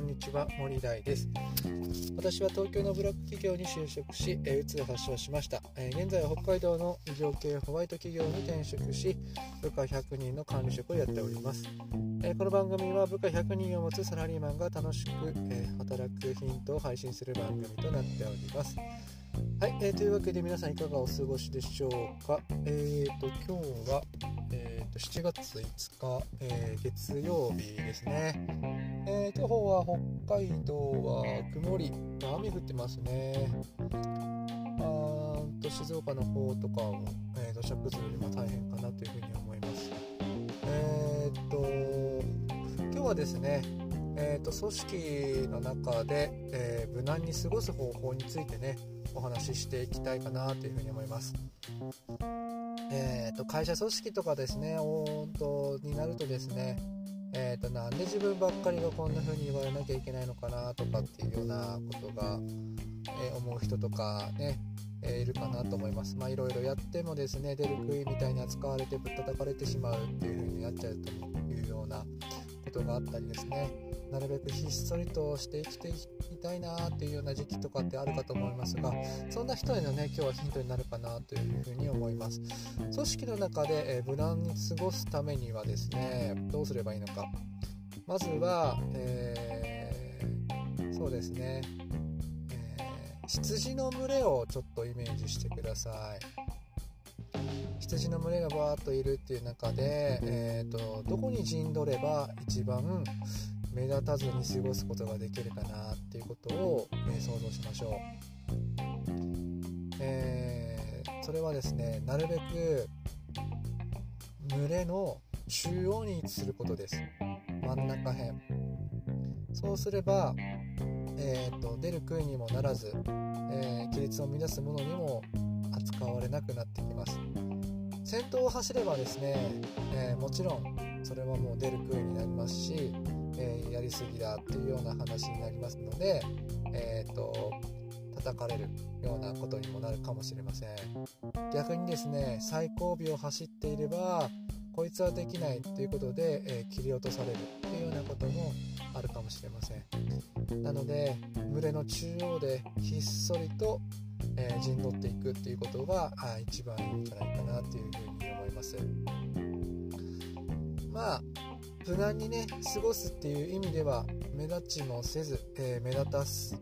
こんにちは森大です。私は東京のブラック企業に就職し、うつを発症しました、現在は北海道の医療系ホワイト企業に転職し部下100人の管理職をやっております、この番組は部下100人を持つサラリーマンが楽しく、働くヒントを配信する番組となっております。はい、えー、というわけで皆さんいかがお過ごしでしょうか？えーと今日はえーと、7月5日、えー、月曜日ですね、えー、今日は北海道は曇り雨降ってますねあと静岡の方とかも、えー、土砂崩れは大変かなというふうに思いますえっ、と今日はですねえーと、組織の中で、えー、無難に過ごす方法についてねお話ししていきたいかなというふうに思います。えーと、会社組織とかですね本当になるとですねえーと、なんで自分ばっかりがこんな風に言われなきゃいけないのかなとかっていうようなことが、えー、思う人とかね、えー、いるかなと思います。まあいろいろやってもですね出る杭みたいに扱われてぶったたかれてしまうっていう風になっちゃうというようなことがあったりですねなるべくひっそりとして生きていたいなっていうような時期とかってあるかと思いますがそんな人へのね今日はヒントになるかなというふうに思います。組織の中で、え無難に過ごすためにはですねどうすればいいのか。まずは、えー、そうですね、えー、羊の群れをちょっとイメージしてください。羊の群れがバーッといるっていう中で、えーとどこに陣取れば一番目立たずに過ごすことができるかなっていうことを、え想像しましょう、えー、それはですねなるべく群れの中央に位置することです。真ん中辺。そうすれば、えーと、出る杭にもならず、えー、規律を乱すものにも扱われなくなってきます。先頭を走ればですね、えー、もちろんそれはもう出る杭になりますしえー、やりすぎだっていうような話になりますので、えーと、叩かれるようなことにもなるかもしれません。逆にですね最後尾を走っていればこいつはできないということで、えー、切り落とされるっていうようなこともあるかもしれません。なので群れの中央でひっそりと、えー、陣取っていくっていうことが一番いいんじゃないかなというふうに思います。まあ無難にね過ごすっていう意味では目立ちもせず、えー、目立たす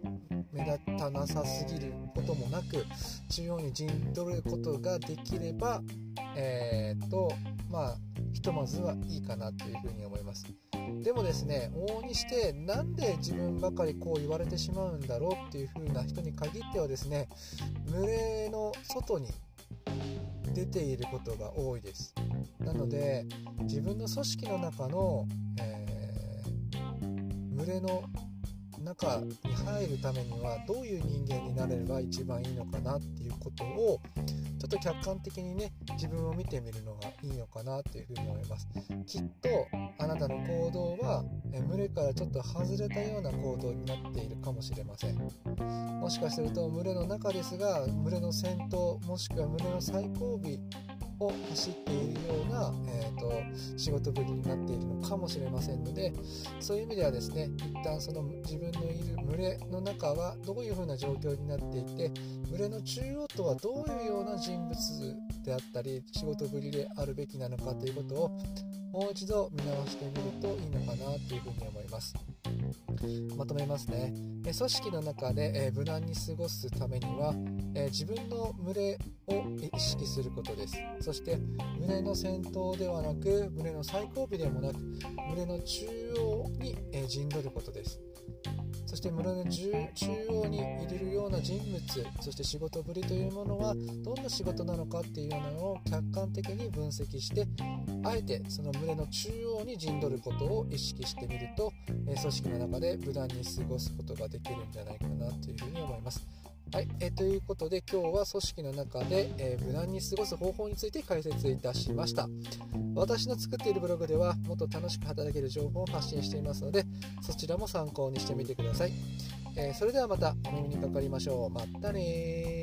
目立たなさすぎることもなく中央に陣取ることができればえー、っとまあひとまずはいいかなというふうに思います。でもですね往々にしてなんで自分ばかりこう言われてしまうんだろうっていう風な人に限ってはですね群れの外に出ていることが多いです。なので自分の組織の中の、えー、群れの中に入るためにはどういう人間になれれば一番いいのかなっていうことをちょっと客観的にね自分を見てみるのがいいのかなっていうふうに思います。きっとあなたの行動は群れからちょっと外れたような行動になっているかもしれません。もしかすると群れの中ですが群れの先頭もしくは群れの最後尾を走っているような、えーと、仕事ぶりになっているのかもしれませんのでそういう意味ではですね一旦その自分のいる群れの中はどういうふうな状況になっていて群れの中央とはどういうような人物であったり仕事ぶりであるべきなのかということをもう一度見直してみるといいのかなというふうに思います。まとめますね。組織の中で無難に過ごすためには自分の群れを意識することです。そして群れの先頭ではなく群れの最後尾でもなく群れの中央に陣取ることです。そして村の中央に入れるような人物そして仕事ぶりというものはどんな仕事なのかっていうのを客観的に分析してあえてその群れの中央に陣取ることを意識してみると組織の中で無難に過ごすことができるんじゃないかなというふうに思います。はい、えということで今日は組織の中で、えー、無難に過ごす方法について解説いたしました。私の作っているブログではもっと楽しく働ける情報を発信していますのでそちらも参考にしてみてください、えー、それではまたお耳にかかりましょう。またね